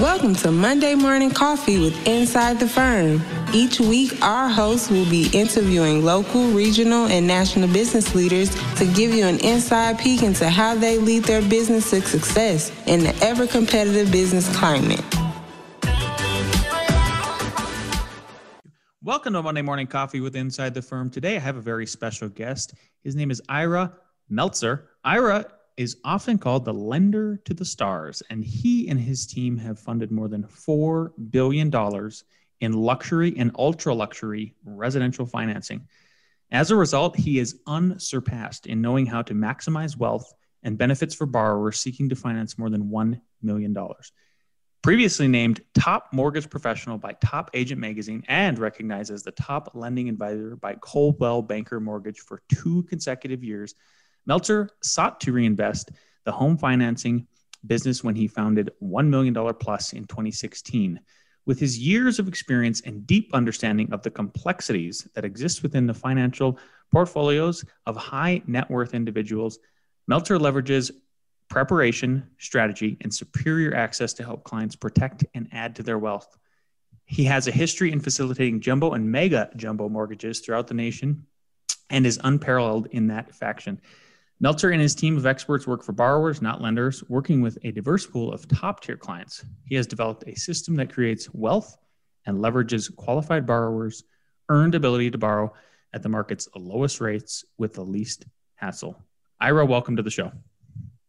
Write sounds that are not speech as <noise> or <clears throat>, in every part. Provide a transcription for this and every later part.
Welcome to Monday Morning Coffee with Inside the Firm. Each week, our hosts will be interviewing local, regional, and national business leaders to give you an inside peek into how they lead their business to success in the ever competitive business climate. Welcome to Monday Morning Coffee with Inside the Firm. Today, I have a very special guest. His name is Ira Meltzer. Ira is often called the lender to the stars, and he and his team have funded more than $4 billion in luxury and ultra luxury residential financing. As a result, he is unsurpassed in knowing how to maximize wealth and benefits for borrowers seeking to finance more than $1 million. Previously named top mortgage professional by Top Agent Magazine and recognized as the top lending advisor by Coldwell Banker Mortgage for two consecutive years, Meltzer sought to reinvest the home financing business when he founded $1 million plus in 2016. With his years of experience and deep understanding of the complexities that exist within the financial portfolios of high net worth individuals, Meltzer leverages preparation, strategy, and superior access to help clients protect and add to their wealth. He has a history in facilitating jumbo and mega jumbo mortgages throughout the nation and is unparalleled in that faction. Meltzer and his team of experts work for borrowers, not lenders, working with a diverse pool of top tier clients. He has developed a system that creates wealth and leverages qualified borrowers' earned ability to borrow at the market's lowest rates with the least hassle. Ira, welcome to the show.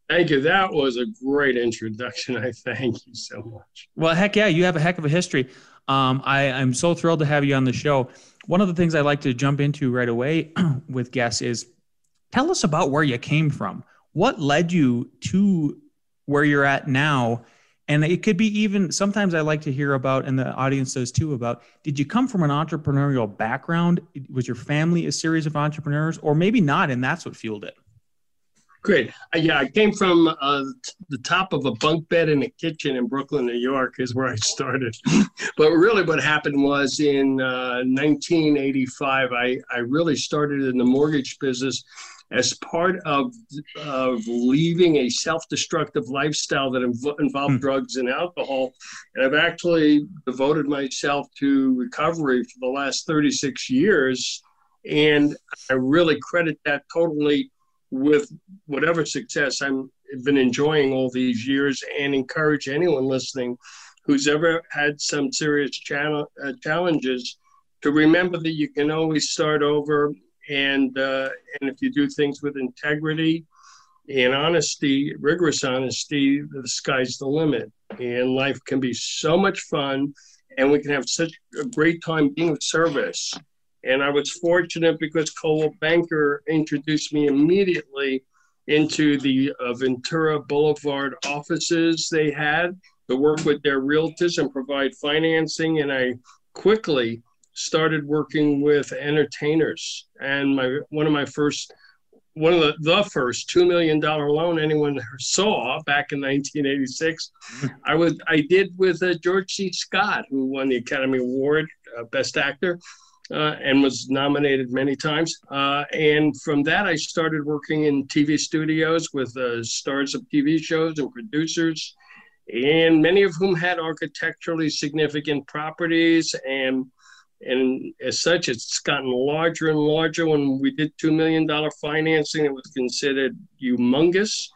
Thank you. That was a great introduction. I thank you so much. Well, heck yeah, you have a heck of a history. Um, I, I'm so thrilled to have you on the show. One of the things I like to jump into right away <clears throat> with guests is Tell us about where you came from. What led you to where you're at now? And it could be even sometimes I like to hear about, and the audience does too, about did you come from an entrepreneurial background? Was your family a series of entrepreneurs, or maybe not, and that's what fueled it? Great. Uh, yeah, I came from uh, the top of a bunk bed in a kitchen in Brooklyn, New York, is where I started. <laughs> but really, what happened was in uh, 1985, I, I really started in the mortgage business as part of, of leaving a self-destructive lifestyle that inv- involved mm. drugs and alcohol and i've actually devoted myself to recovery for the last 36 years and i really credit that totally with whatever success i've been enjoying all these years and encourage anyone listening who's ever had some serious channel, uh, challenges to remember that you can always start over and uh, and if you do things with integrity and honesty, rigorous honesty, the sky's the limit. And life can be so much fun, and we can have such a great time being of service. And I was fortunate because Coldwell Banker introduced me immediately into the uh, Ventura Boulevard offices they had to work with their realtors and provide financing. And I quickly started working with entertainers, and my one of my first one of the, the first two million dollar loan anyone <laughs> saw back in 1986 <laughs> i was i did with uh, george c. Scott who won the academy award uh, best actor uh, and was nominated many times. Uh, and from that i started working in tv studios with uh, stars of tv shows and producers and many of whom had architecturally significant properties and and as such, it's gotten larger and larger. When we did $2 million financing, it was considered humongous.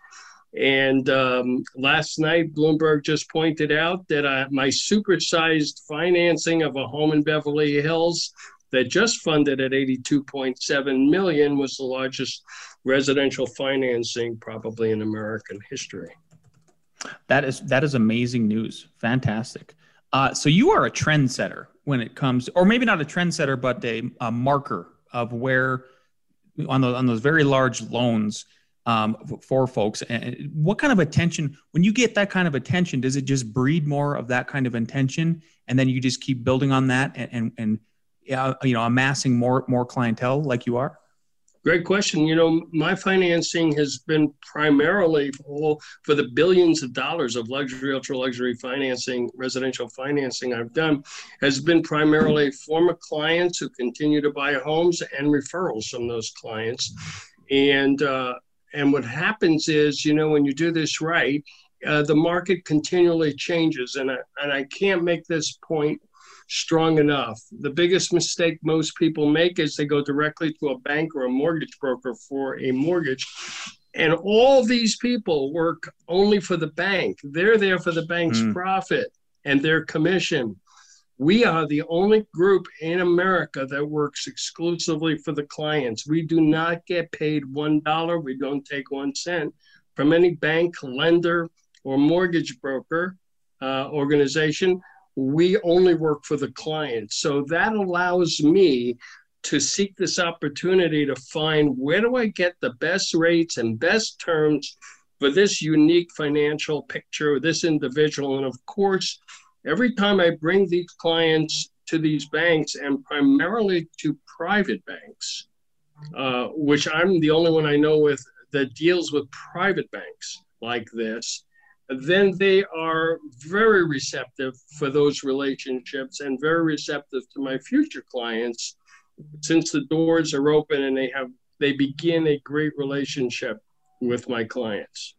And um, last night, Bloomberg just pointed out that uh, my supersized financing of a home in Beverly Hills that just funded at 82.7 million was the largest residential financing probably in American history. That is that is amazing news. Fantastic. Uh, so you are a trendsetter when it comes, or maybe not a trendsetter, but a, a marker of where on those on those very large loans um, for folks. And what kind of attention, when you get that kind of attention, does it just breed more of that kind of intention, and then you just keep building on that and and, and uh, you know amassing more more clientele like you are? Great question. You know, my financing has been primarily for, for the billions of dollars of luxury, ultra luxury financing, residential financing I've done, has been primarily former clients who continue to buy homes and referrals from those clients. And uh, and what happens is, you know, when you do this right, uh, the market continually changes, and I, and I can't make this point strong enough. The biggest mistake most people make is they go directly to a bank or a mortgage broker for a mortgage. And all these people work only for the bank. They're there for the bank's mm. profit and their commission. We are the only group in America that works exclusively for the clients. We do not get paid $1. We don't take one cent from any bank, lender, or mortgage broker uh, organization we only work for the client. So that allows me to seek this opportunity to find where do I get the best rates and best terms for this unique financial picture, this individual. And of course, every time I bring these clients to these banks and primarily to private banks, uh, which I'm the only one I know with that deals with private banks like this, then they are very receptive for those relationships and very receptive to my future clients since the doors are open and they have they begin a great relationship with my clients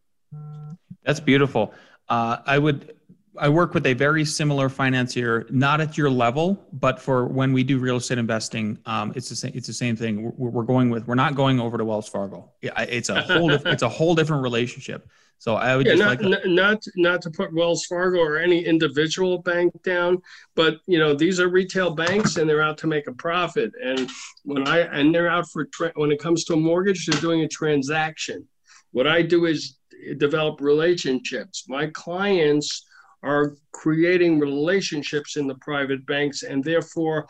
that's beautiful uh, i would I work with a very similar financier, not at your level, but for when we do real estate investing, um, it's the same. It's the same thing. We're, we're, going with. We're not going over to Wells Fargo. It's a whole. it's a whole different relationship. So I would yeah, just not, like to, not not to put Wells Fargo or any individual bank down, but you know these are retail banks and they're out to make a profit. And when I and they're out for tra- when it comes to a mortgage, they're doing a transaction. What I do is develop relationships. My clients are creating relationships in the private banks, and therefore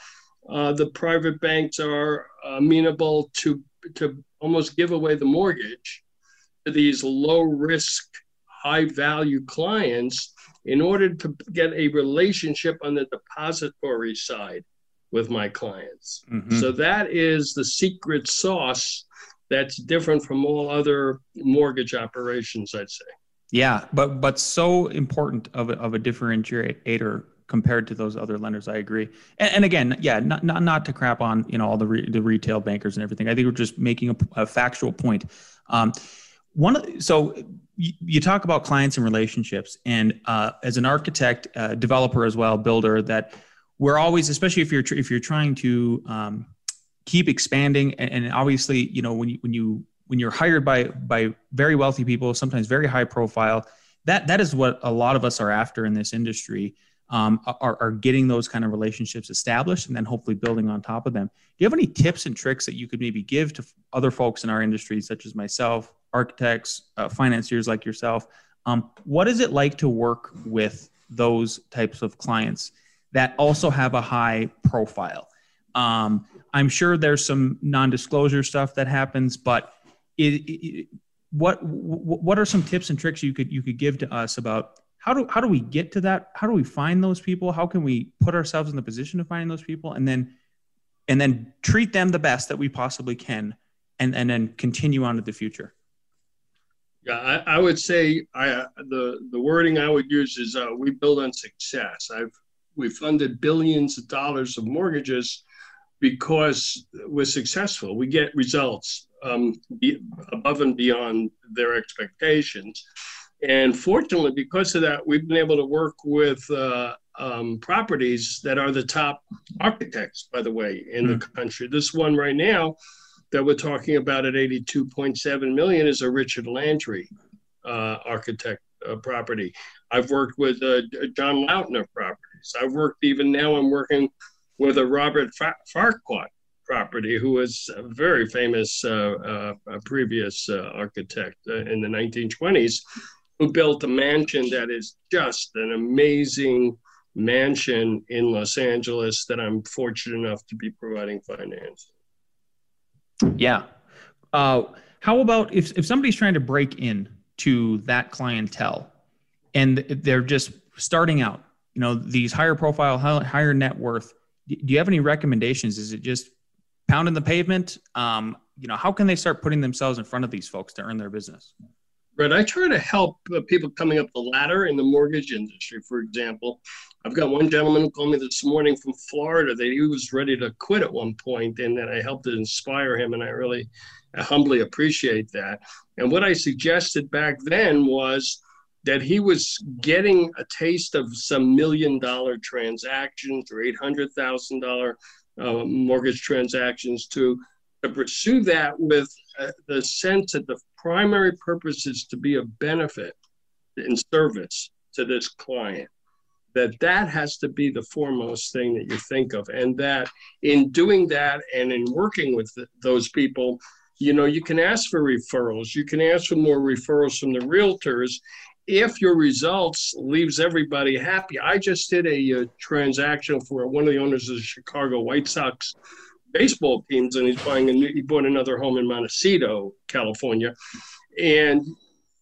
uh, the private banks are amenable to to almost give away the mortgage these low risk, high value clients in order to get a relationship on the depository side with my clients. Mm-hmm. So that is the secret sauce that's different from all other mortgage operations, I'd say. Yeah, but but so important of a, of a differentiator compared to those other lenders. I agree. And, and again, yeah, not, not not to crap on you know all the re, the retail bankers and everything. I think we're just making a, a factual point. Um, one so you, talk about clients and relationships, and uh, as an architect, uh, developer as well, builder, that we're always, especially if you're if you're trying to um, keep expanding, and, and obviously, you know when you when you when you're hired by by very wealthy people, sometimes very high profile, that that is what a lot of us are after in this industry. Um, are, are getting those kind of relationships established and then hopefully building on top of them. Do you have any tips and tricks that you could maybe give to other folks in our industry, such as myself, architects, uh, financiers like yourself? Um, what is it like to work with those types of clients that also have a high profile? Um, I'm sure there's some non-disclosure stuff that happens, but it, it, what what are some tips and tricks you could you could give to us about how do how do we get to that? How do we find those people? How can we put ourselves in the position of finding those people, and then and then treat them the best that we possibly can, and and then continue on to the future. Yeah, I, I would say I, the the wording I would use is uh, we build on success. I've we funded billions of dollars of mortgages because we're successful. We get results um, above and beyond their expectations. And fortunately, because of that, we've been able to work with uh, um, properties that are the top architects, by the way, in mm-hmm. the hmm. country. This one right now that we're talking about at 82.7 million is a Richard Landry uh, architect uh, property. I've worked with uh, John Lautner properties. I've worked even now. I'm working with a Robert Farquhar property, who was a very famous uh, uh, previous uh, architect in the 1920s, who built a mansion that is just an amazing mansion in Los Angeles that I'm fortunate enough to be providing finance. Yeah. Uh, how about if, if somebody's trying to break in to that clientele and they're just starting out, you know, these higher profile, higher net worth, do you have any recommendations? Is it just pounding the pavement? Um, you know, how can they start putting themselves in front of these folks to earn their business? Right. I try to help uh, people coming up the ladder in the mortgage industry, for example. I've got one gentleman who called me this morning from Florida that he was ready to quit at one point, and that I helped to inspire him, and I really I humbly appreciate that. And what I suggested back then was that he was getting a taste of some million dollar transactions or $800,000 uh, mortgage transactions to, to pursue that with uh, the sense that the primary purpose is to be of benefit and service to this client that that has to be the foremost thing that you think of. And that in doing that and in working with those people you know you can ask for referrals. You can ask for more referrals from the realtors if your results leaves everybody happy. I just did a, a transaction for one of the owners of the chicago white sox baseball teams and he's buying a new, he bought another home in montecito california. And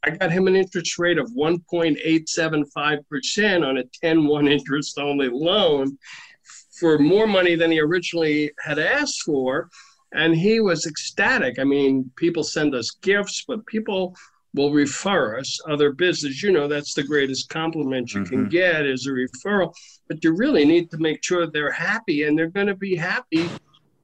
I got him an interest rate of 1.875% on a 10 1 interest only loan for more money than he originally had asked for. And he was ecstatic. I mean, people send us gifts, but people will refer us other business. You know, that's the greatest compliment you mm-hmm. can get is a referral. But you really need to make sure they're happy, and they're going to be happy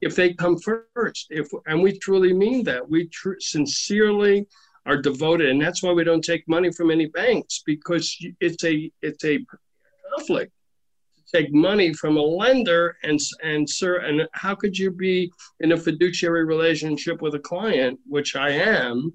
if they come first. If and we truly mean that. We tr- sincerely are devoted, and that's why we don't take money from any banks because it's a it's a conflict to take money from a lender and and sir and how could you be in a fiduciary relationship with a client, which I am,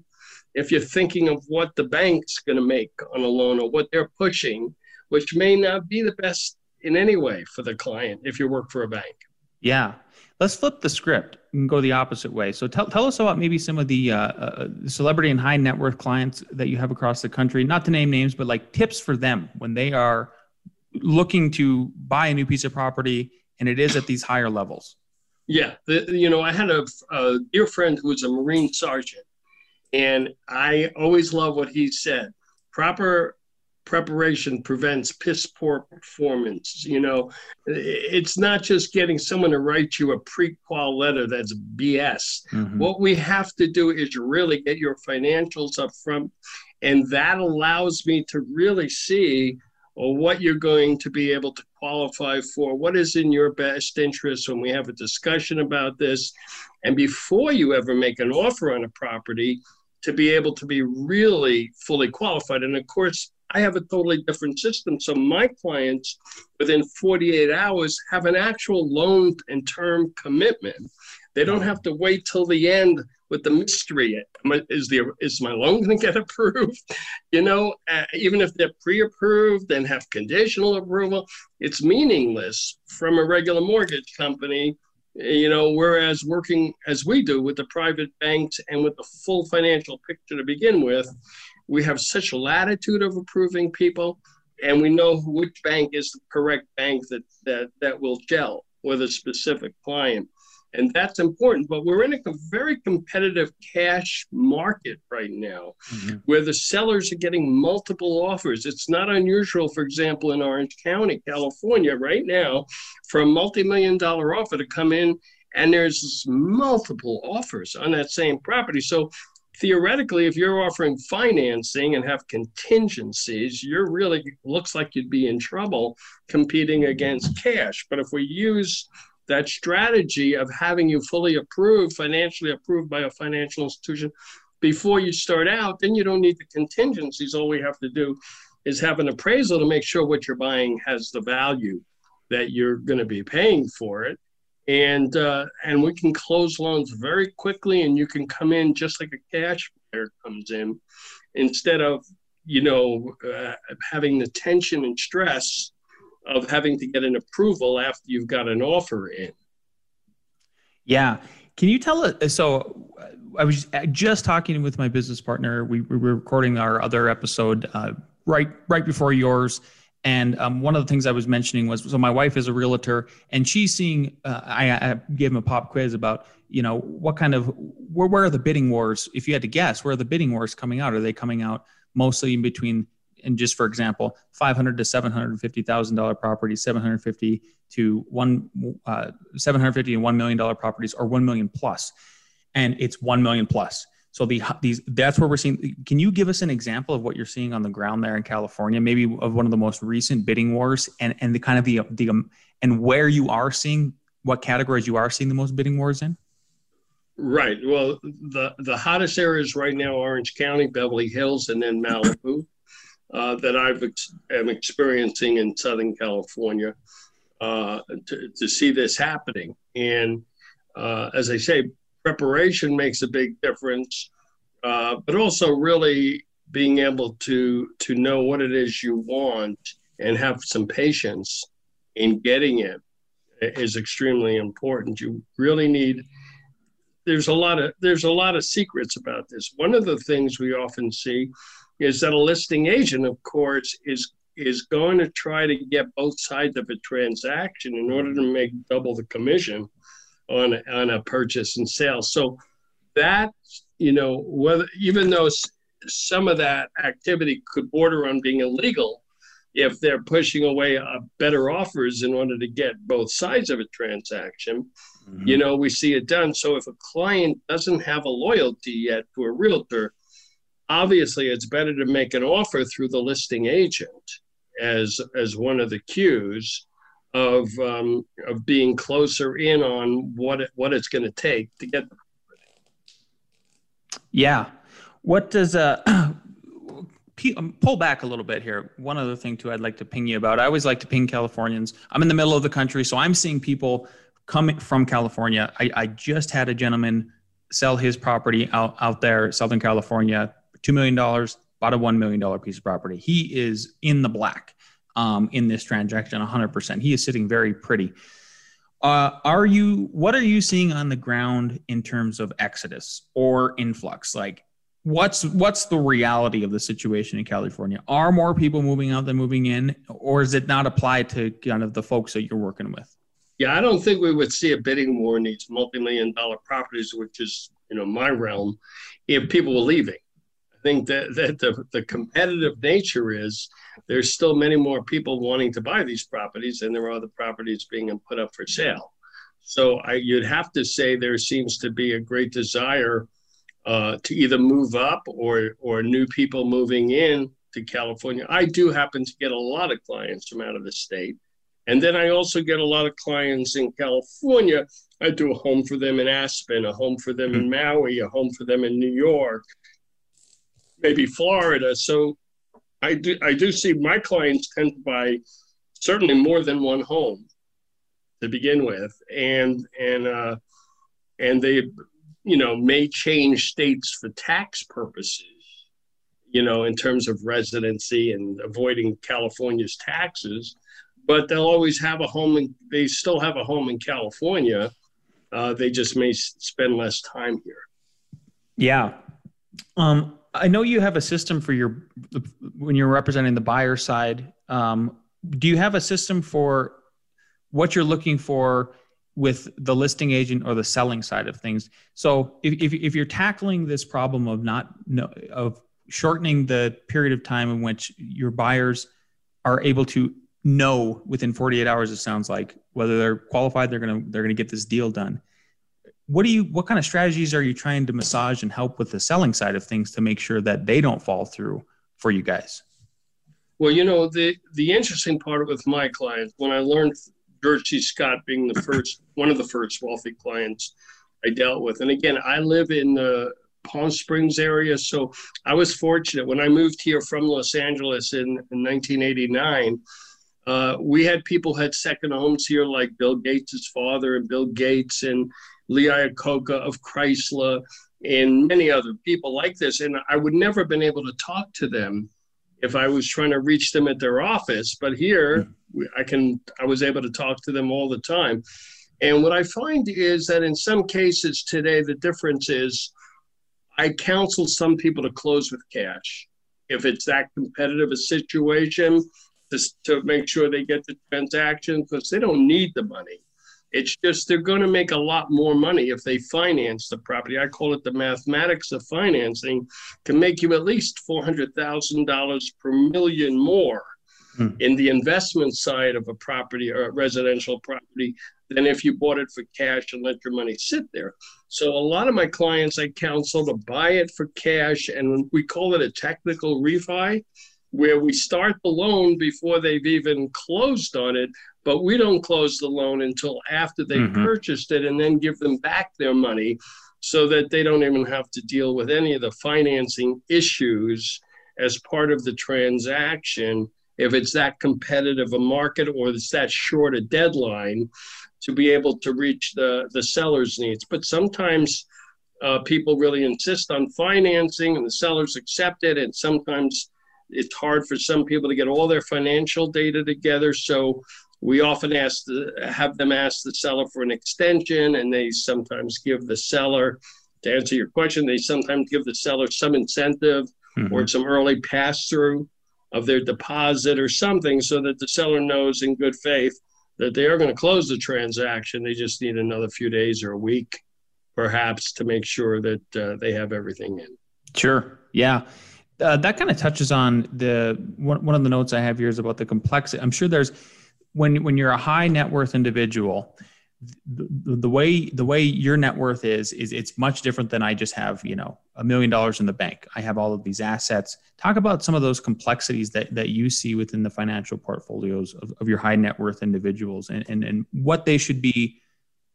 if you're thinking of what the bank's going to make on a loan or what they're pushing, which may not be the best in any way for the client if you work for a bank. Yeah, Let's flip the script and go the opposite way. So tell, tell us about maybe some of the uh, uh, celebrity and high net worth clients that you have across the country, not to name names, but like tips for them when they are looking to buy a new piece of property and it is at these higher levels. Yeah. The, you know, I had a, a dear friend who was a Marine sergeant, and I always love what he said. Proper preparation prevents piss poor performance. You know, it's not just getting someone to write you a pre-qual letter that's BS. Mm-hmm. What we have to do is really get your financials up front, and that allows me to really see or what you're going to be able to qualify for, what is in your best interest when we have a discussion about this. And before you ever make an offer on a property, to be able to be really fully qualified. And of course, I have a totally different system. So my clients, within 48 hours, have an actual loan and term commitment. They don't have to wait till the end with the mystery. Is the is my loan going to get <laughs> approved? You know, uh, even if they're pre-approved and have conditional approval, it's meaningless from a regular mortgage company. You know, whereas working as we do with the private banks and with the full financial picture to begin with, we have such a latitude of approving people, and we know which bank is the correct bank that that that will gel with a specific client. And that's important. But we're in a very competitive cash market right now mm-hmm. where the sellers are getting multiple offers. It's not unusual, for example, in Orange County, California, right now, for a multi million dollar offer to come in and there's multiple offers on that same property. So theoretically, if you're offering financing and have contingencies, you're really looks like you'd be in trouble competing against cash. But if we use that strategy of having you fully approved, financially approved by a financial institution before you start out, then you don't need the contingencies. All we have to do is have an appraisal to make sure what you're buying has the value that you're going to be paying for it and uh, and we can close loans very quickly and you can come in just like a cash buyer comes in. Instead of you know uh, having the tension and stress of having to get an approval after you've got an offer in. Yeah. Can you tell us so i was just talking with my business partner. We, we were recording our other episode uh, right right before yours and um, one of the things I was mentioning was so my wife is a realtor, and she's seeing. Uh, I, I, gave him a pop quiz about you know what kind of where where are the bidding wars? If you had to guess, where are the bidding wars coming out? Are they coming out mostly in between? And just for example, five hundred to seven hundred fifty thousand dollar properties, seven hundred fifty to one uh, seven hundred fifty and one million dollar properties, or one million plus, and it's one million plus. So the these that's where we're seeing. Can you give us an example of what you're seeing on the ground there in California, maybe of one of the most recent bidding wars, and and the kind of the the um, and where you are seeing what categories you are seeing the most bidding wars in? Right. Well, the the hottest areas right now: Orange County, Beverly Hills, and then Malibu. uh, that I've ex- am experiencing in Southern California uh, to, to see this happening. And uh, as I say, preparation makes a big difference, uh, but also really being able to to know what it is you want and have some patience in getting it is extremely important. You really need there's a lot of there's a lot of secrets about this. One of the things we often see is that a listing agent, of course, is is going to try to get both sides of a transaction in order to make double the commission on on a purchase and sale. So that you know whether even though some of that activity could border on being illegal if they're pushing away uh, better offers in order to get both sides of a transaction mm-hmm. you know we see it done so if a client doesn't have a loyalty yet to a realtor obviously it's better to make an offer through the listing agent as as one of the cues of um, of being closer in on what it, what it's going to take to get yeah what does uh <clears throat> um, pull back a little bit here. One other thing too, I'd like to ping you about. I always like to ping Californians. I'm in the middle of the country, so I'm seeing people coming from California. I, I just had a gentleman sell his property out out there, Southern California, two million dollars, bought a one million dollar piece of property. He is in the black um, in this transaction, 100. percent He is sitting very pretty. Uh, are you? What are you seeing on the ground in terms of exodus or influx? Like what's what's the reality of the situation in California? Are more people moving out than moving in, or is it not applied to kind of the folks that you're working with? Yeah, I don't think we would see a bidding war in these multi-million dollar properties, which is you know my realm, if people were leaving. I think that, that the, the competitive nature is there's still many more people wanting to buy these properties than there are the properties being put up for sale. So I, you'd have to say there seems to be a great desire uh, to either move up or or new people moving in to California. I do happen to get a lot of clients from out of the state. And then I also get a lot of clients in California. I do a home for them in Aspen, a home for them in mm-hmm. Maui, a home for them in New York, maybe Florida. So I do I do see my clients tend to buy certainly more than one home to begin with, and and uh, and they you know, may change states for tax purposes, you know, in terms of residency and avoiding California's taxes, but they'll always have a home and they still have a home in California. Uh, they just may spend less time here. Yeah. Um, I know you have a system for your when you're representing the buyer side. Um, do you have a system for what you're looking for with the listing agent or the selling side of things. So if, if, if you're tackling this problem of not no, of shortening the period of time in which your buyers are able to know within 48 hours, it sounds like whether they're qualified, they're gonna they're gonna get this deal done. What do you what kind of strategies are you trying to massage and help with the selling side of things to make sure that they don't fall through for you guys? Well, you know, the the interesting part with my clients, when I learned George C. Scott being the first, <clears throat> one of the first wealthy clients I dealt with. And again, I live in the Palm Springs area, so I was fortunate when I moved here from Los Angeles in, in 1989. Uh, we had people had second homes here, like Bill Gates' father and Bill Gates and Lee Iacocca of Chrysler and many other people like this. And I would never have been able to talk to them if I was trying to reach them at their office. But here, hmm. I can I was able to talk to them all the time. And what I find is that in some cases today, the difference is I counsel some people to close with cash. If it's that competitive a situation, just to make sure they get the transaction because they don't need the money. It's just they're going to make a lot more money if they finance the property. I call it the mathematics of financing can make you at least $400,000 per million more hmm. in the investment side of a property or a residential property than if you bought it for cash and let your money sit there. So a lot of my clients I counsel to buy it for cash and we call it a technical refi where we start the loan before they've even closed on it, but we don't close the loan until after they've mm-hmm. purchased it and then give them back their money so that they don't even have to deal with any of the financing issues as part of the transaction if it's that competitive a market or it's that short a deadline to be able to reach the, the seller's needs. But sometimes uh, people really insist on financing and the sellers accept it. And sometimes it's hard for some people to get all their financial data together. So we often ask the, have them ask the seller for an extension, and they sometimes give the seller, to answer your question, they sometimes give the seller some incentive mm-hmm. or some early pass through of their deposit or something so that the seller knows in good faith that they are going to close the transaction. They just need another few days or a week, perhaps, to make sure that uh, they have everything in. Sure. Yeah. Uh, that kind of touches on the one, one of the notes I have here is about the complexity. I'm sure there's when when you're a high net worth individual, the, the way the way your net worth is is it's much different than I just have you know a million dollars in the bank. I have all of these assets. Talk about some of those complexities that that you see within the financial portfolios of, of your high net worth individuals and, and and what they should be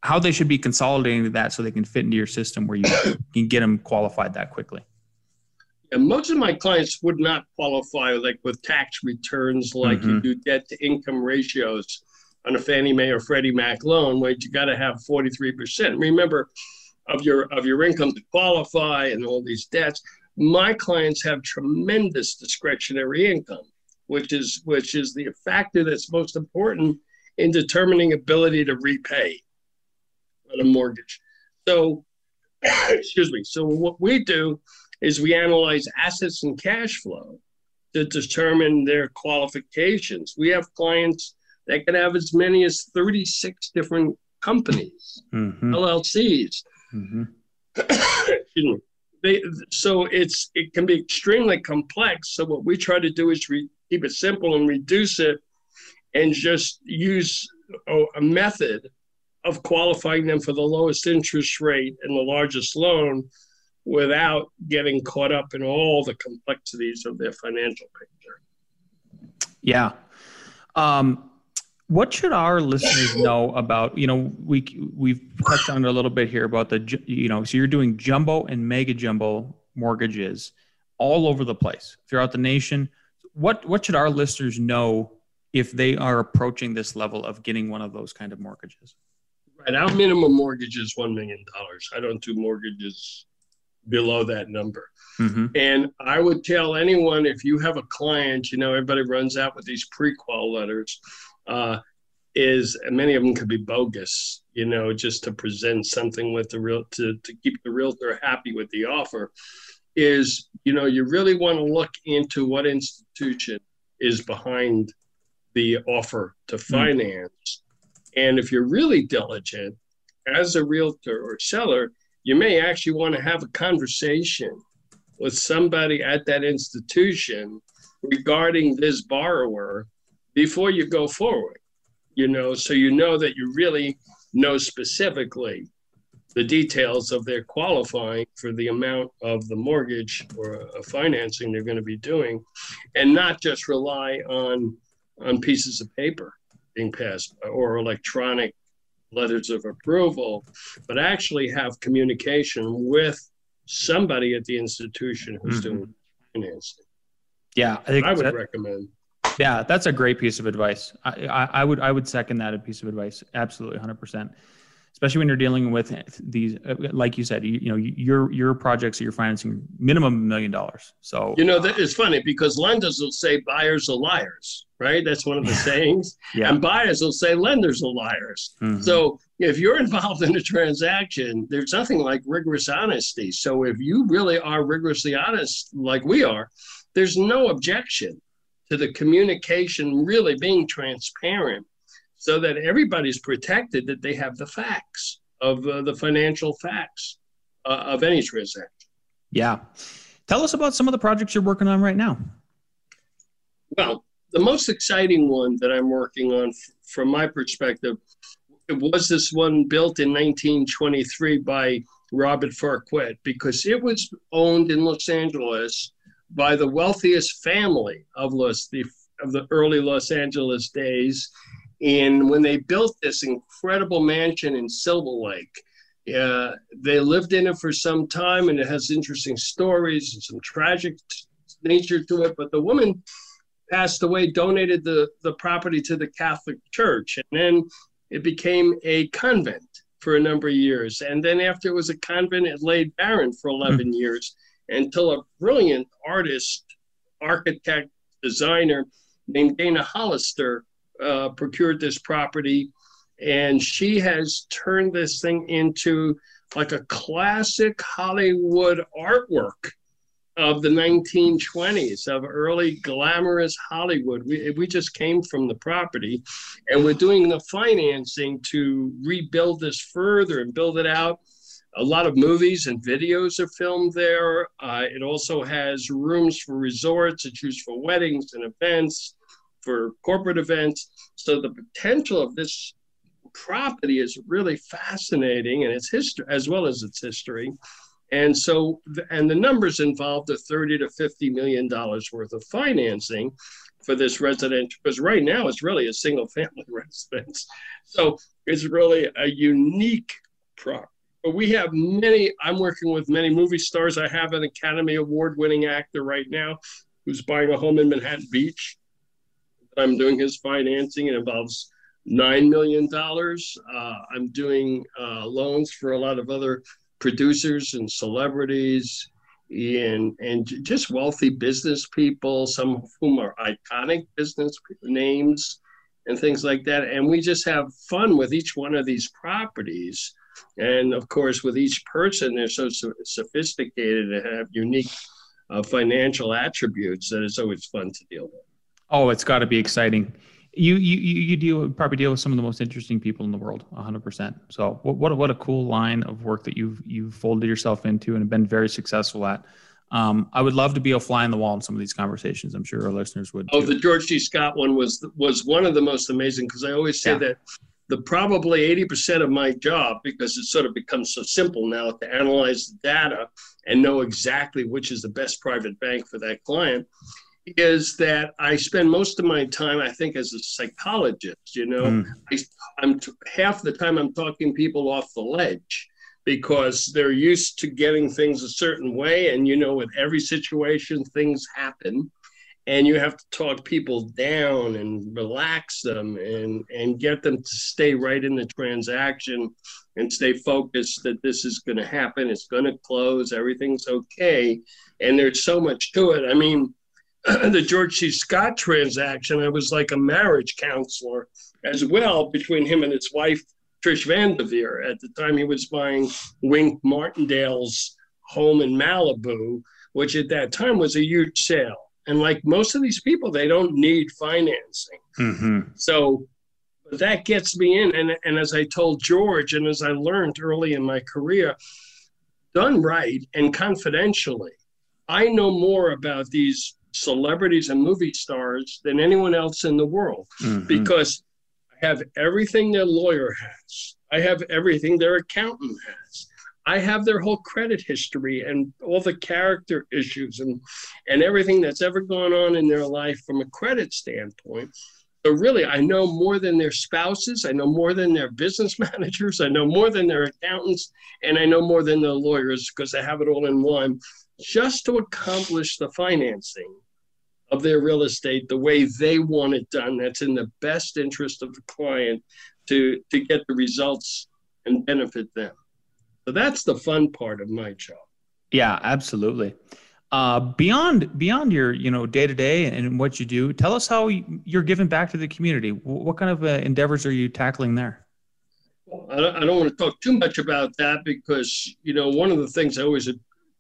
how they should be consolidating that so they can fit into your system where you can get them qualified that quickly. And most of my clients would not qualify like with tax returns like mm-hmm. you do debt to income ratios on a Fannie Mae or Freddie Mac loan, where you got to have 43%. Remember, of your of your income to qualify and all these debts. My clients have tremendous discretionary income, which is which is the factor that's most important in determining ability to repay on a mortgage. So, <coughs> excuse me. So what we do is we analyze assets and cash flow to determine their qualifications. We have clients that can have as many as 36 different companies, mm-hmm. LLCs. Mm-hmm. they, so it's it can be extremely complex. So what we try to do is re- keep it simple and reduce it, and just use a, a method of qualifying them for the lowest interest rate and the largest loan without getting caught up in all the complexities of their financial picture. Yeah. Um, what should our listeners <laughs> know about you know we we've touched on it a little bit here about the you know so you're doing jumbo and mega jumbo mortgages all over the place throughout the nation what what should our listeners know if they are approaching this level of getting one of those kind of mortgages right our minimum mortgage is $1 million i don't do mortgages below that number mm-hmm. and i would tell anyone if you have a client you know everybody runs out with these pre-qual letters uh, is many of them could be bogus, you know, just to present something with the real to, to keep the realtor happy with the offer. Is you know you really want to look into what institution is behind the offer to hmm. finance, mm. and if you're really diligent as a realtor or seller, you may actually want to have a conversation with somebody at that institution regarding this borrower before you go forward, you know, so you know that you really know specifically the details of their qualifying for the amount of the mortgage or financing they're going to be doing and not just rely on on pieces of paper being passed or electronic letters of approval but actually have communication with somebody at the institution who's mm-hmm. doing financing yeah i think i would that, recommend yeah, that's a great piece of advice. I, I, I would I would second that piece of advice. Absolutely, hundred percent. Especially when you're dealing with these, uh, like you said, you, you know, your your projects that you're financing minimum a million dollars. So you know, that it's funny because lenders will say buyers are liars, right? That's one of the <laughs> sayings. yeah. And buyers will say lenders are liars. Mm-hmm. So if you're involved <laughs> in a transaction, there's nothing like rigorous honesty. So if you really are rigorously honest, like we are, there's no objection to the communication really being transparent so that everybody's protected that they have the facts of uh, the financial facts uh, of any transaction. Yeah. Tell us about some of the projects you're working on right now. Well, the most exciting one that I'm working on, f- from my perspective, was this one built in 1923 by Robert Farquhar because it was owned in Los Angeles by the wealthiest family of Los the of the early Los Angeles days. And when they built this incredible mansion in Silver Lake, uh, they lived in it for some time, and it has interesting stories and some tragic nature to it. But the woman passed away, donated the, the property to the Catholic Church, and then it became a convent for a number of years. And then after it was a convent, it laid barren for 11 mm. years until a brilliant artist, architect, designer named Dana Hollister uh, procured this property. And she has turned this thing into like a classic Hollywood artwork of the 1920s, of early glamorous Hollywood. We, we just came from the property and we're doing the financing to rebuild this further and build it out. A lot of movies and videos are filmed there. Uh, it also has rooms for resorts. It's used for weddings and events, for corporate events. So the potential of this property is really fascinating and its history as well as its history. And so, and the numbers involved are 30 to 50 million dollars worth of financing for this residential, because right now it's really a single family <laughs> residence. So it's really a unique property. But we have many, I'm working with many movie stars. I have an Academy Award winning actor right now who's buying a home in Manhattan Beach. I'm doing his financing. It involves $9 million. Uh, I'm doing uh, loans for a lot of other producers and celebrities and and just wealthy business people, some of whom are iconic business names and things like that. And we just have fun with each one of these properties. And of course, with each person, they're so, so sophisticated and have unique uh, financial attributes that it's always fun to deal with. Oh, it's got to be exciting you you you deal probably deal with some of the most interesting people in the world 100% so what what, what a cool line of work that you've you've folded yourself into and have been very successful at um, I would love to be a fly on the wall in some of these conversations. I'm sure our listeners would. Oh, too. the George C. Scott one was was one of the most amazing because I always say yeah. that the probably 80% of my job, because it sort of becomes so simple now to analyze the data and know exactly which is the best private bank for that client, is that I spend most of my time, I think, as a psychologist. You know, mm. I, am t- half the time I'm talking people off the ledge because they're used to getting things a certain way, and you know, with every situation, things happen, and you have to talk people down and relax them and and get them to stay right in the transaction and stay focused that this is going to happen, it's going to close, everything's okay, and there's so much to it. I mean the George C. Scott transaction, I was like a marriage counselor as well between him and his wife, Trish Van Devere. At the time, he was buying Wink Martindale's home in Malibu, which at that time was a huge sale. And like most of these people, they don't need financing. Mm-hmm. So that gets me in. And, and as I told George, and as I learned early in my career, done right and confidentially, I know more about these celebrities and movie stars than anyone else in the world mm-hmm. because I have everything their lawyer has. I have everything their accountant has. I have their whole credit history and all the character issues and and everything that's ever gone on in their life from a credit standpoint. So really, I know more than their spouses. I know more than their business <laughs> managers. I know more than their accountants, and I know more than their lawyers because I have it all in one just to accomplish the financing of their real estate the way they want it done. That's in the best interest of the client to, to get the results and benefit them. So that's the fun part of my job. Yeah, absolutely. Uh, beyond beyond your you know day to day and what you do, tell us how you're giving back to the community. What kind of uh, endeavors are you tackling there? I don't, I don't want to talk too much about that because you know one of the things I always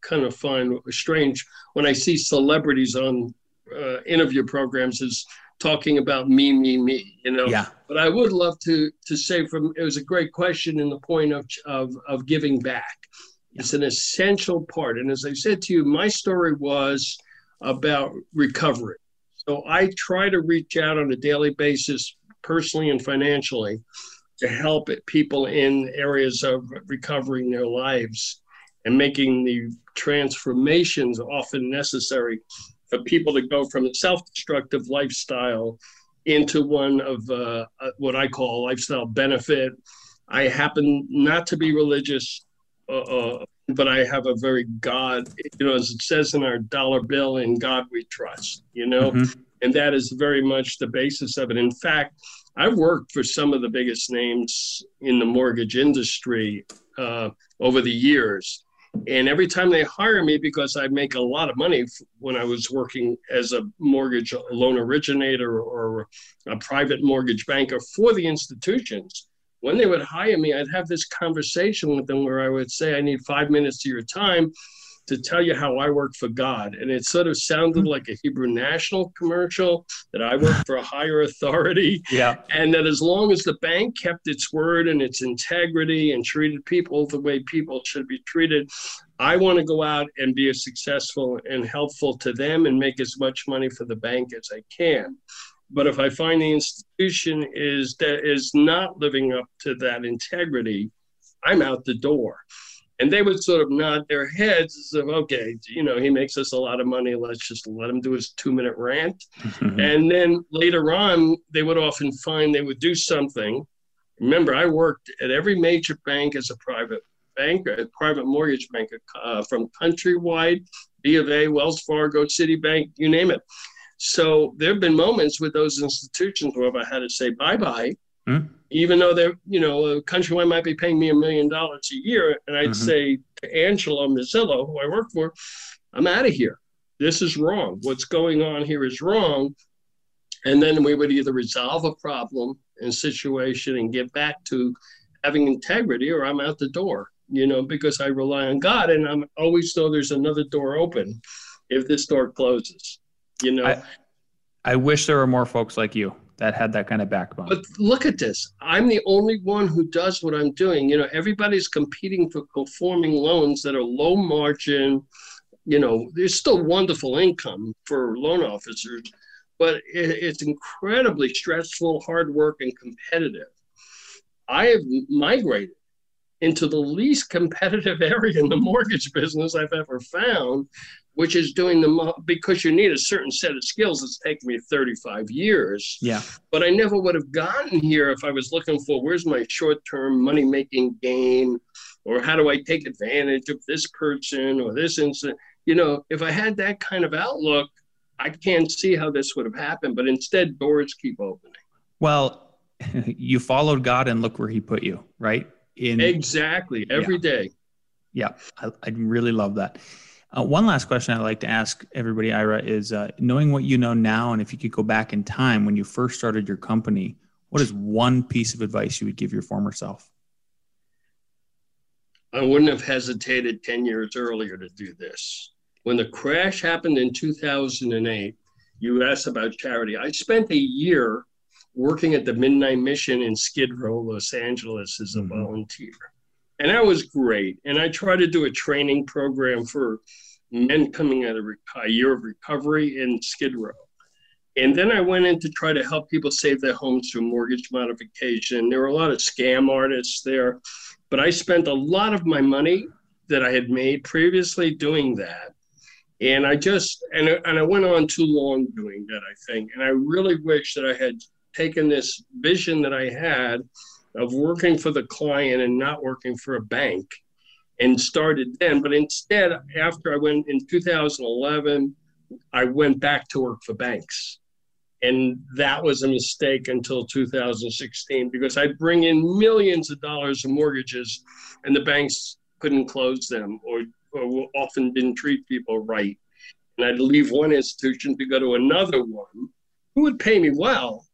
kind of find strange when I see celebrities on uh, interview programs is talking about me, me, me. You know. Yeah. But I would love to to say from it was a great question in the point of of of giving back. Yeah. It's an essential part, and as I said to you, my story was about recovery. So I try to reach out on a daily basis, personally and financially, to help people in areas of recovering their lives and making the transformations often necessary for people to go from a self-destructive lifestyle into one of uh, uh, what I call lifestyle benefit. I happen not to be religious, uh, uh, but I have a very God, you know, as it says in our dollar bill, in God we trust, you know, mm-hmm. and that is very much the basis of it. In fact, I've worked for some of the biggest names in the mortgage industry uh, over the years. And every time they hire me, because I make a lot of money when I was working as a mortgage loan originator or a private mortgage banker for the institutions, when they would hire me, I'd have this conversation with them where I would say, I need five minutes of your time to tell you how I work for God. And it sort of sounded mm-hmm. like a Hebrew National commercial that I work for a higher authority. <laughs> Yeah. And that as long as the bank kept its word and its integrity and treated people the way people should be treated, I want to go out and be as successful and helpful to them and make as much money for the bank as I can. But if I find the institution is that is not living up to that integrity, I'm out the door. And they would sort of nod their heads as if, okay, you know, he makes us a lot of money. Let's just let him do his two minute rant. Mm-hmm. <laughs> And then later on, they would often find they would do something. Remember, I worked at every major bank as a private banker, a private mortgage banker, uh, from Countrywide, B of A, Wells Fargo, Citibank, you name it. So there have been moments with those institutions where I had to say bye bye, mm-hmm. even though they're, you know, a Countrywide might be paying me a million dollars a year. And I'd mm-hmm. say to Angelo Mozilo, who I work for, I'm out of here. This is wrong. What's going on here is wrong. And then we would either resolve a problem and situation and get back to having integrity or I'm out the door, you know, because I rely on God and I'm always know there's another door open if this door closes you know I, I wish there were more folks like you that had that kind of backbone. But look at this. I'm the only one who does what i'm doing. You know everybody's competing for conforming loans that are low margin. You know there's still wonderful income for loan officers but it, it's incredibly stressful hard work and competitive. I have migrated into the least competitive <laughs> area in the mortgage business I've ever found, which is doing the because you need a certain set of skills. It's taken me 35 years. Yeah. But I never would have gotten here if I was looking for where's my short term money making gain or how do I take advantage of this person or this incident. You know, if I had that kind of outlook, I can't see how this would have happened. But instead, doors keep opening. Well, <laughs> you followed God and look where he put you, right? In exactly every yeah. day. yeah. I, I really love that. Uh, one last question I'd like to ask everybody, Ira, is uh, knowing what you know now, and if you could go back in time when you first started your company, what is one piece of advice you would give your former self? I wouldn't have hesitated 10 years earlier to do this. When the crash happened in 2008, you asked about charity. I spent a year working at the Midnight Mission in Skid Row, Los Angeles as a mm-hmm. volunteer and that was great. And I tried to do a training program for men coming out of a year of recovery in Skid Row. And then I went in to try to help people save their homes through mortgage modification. There were a lot of scam artists there, but I spent a lot of my money that I had made previously doing that. And I just, and, and I went on too long doing that, I think. And I really wish that I had taken this vision that I had of working for the client and not working for a bank and started then. But instead, after I went in 2011, I went back to work for banks. And that was a mistake until 2016 because I'd bring in millions of dollars of mortgages and the banks couldn't close them or, or often didn't treat people right. And I'd leave one institution to go to another one who would pay me well,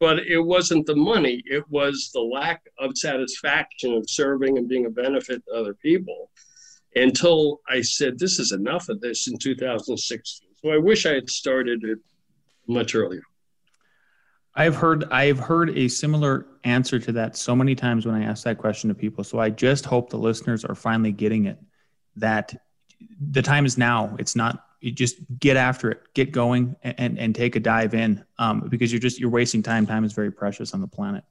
but it wasn't the money it was the lack of satisfaction of serving and being a benefit to other people until i said this is enough of this in 2016 so i wish i had started it much earlier. I've heard i've heard a similar answer to that so many times when i ask that question to people. So i just hope the listeners are finally getting it that the time is now. It's not you just get after it, get going, and and take a dive in um, because you're just you're wasting time. Time is very precious on the planet.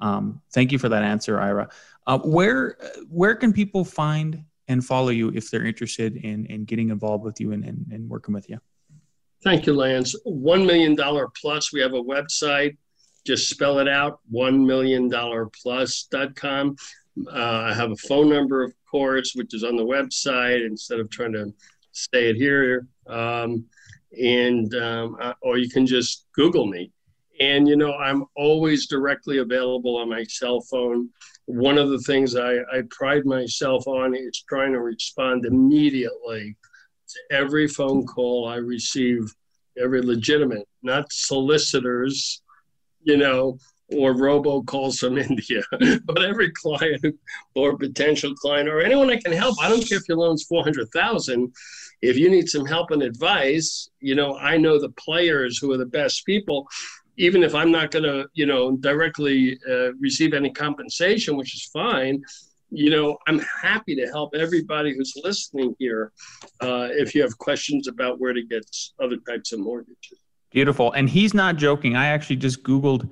Um, thank you for that answer, Ira. Uh, where where can people find and follow you if they're interested in in getting involved with you and, and, and working with you? Thank you, Lance. One million dollar plus. We have a website. Just spell it out. One million dollar plus plus.com. Uh, I have a phone number, of course, which is on the website instead of trying to say it here. Um, and um, uh, or you can just Google me. And you know, I'm always directly available on my cell phone. One of the things I, I pride myself on is trying to respond immediately to every phone call I receive, every legitimate, not solicitors, you know, or robocalls from <laughs> India, but every client or potential client or anyone I can help. I don't care if your loan's 400,000. If you need some help and advice, you know, I know the players who are the best people. Even if I'm not going to, you know, directly uh, receive any compensation, which is fine, you know, I'm happy to help everybody who's listening here uh, if you have questions about where to get other types of mortgages. Beautiful. And he's not joking. I actually just Googled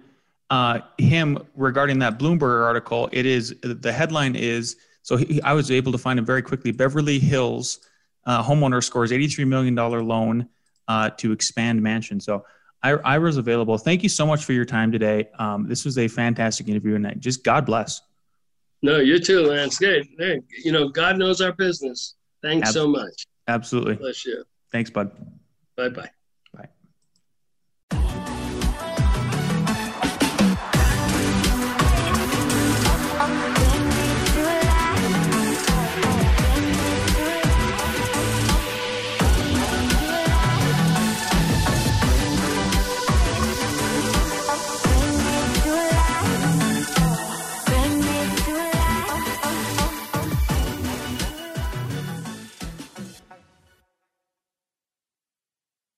uh, him regarding that Bloomberg article. It is the headline is so he, I was able to find him very quickly. Beverly Hills uh, homeowner scores $83 million loan uh, to expand mansion. So I, was available. Thank you so much for your time today. Um, this was a fantastic interview, and just God bless. No, you too, Lance. Good. Hey, you know, God knows our business. Thanks so much. Absolutely. Bless you. Thanks, bud. Bye bye.